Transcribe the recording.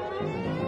え!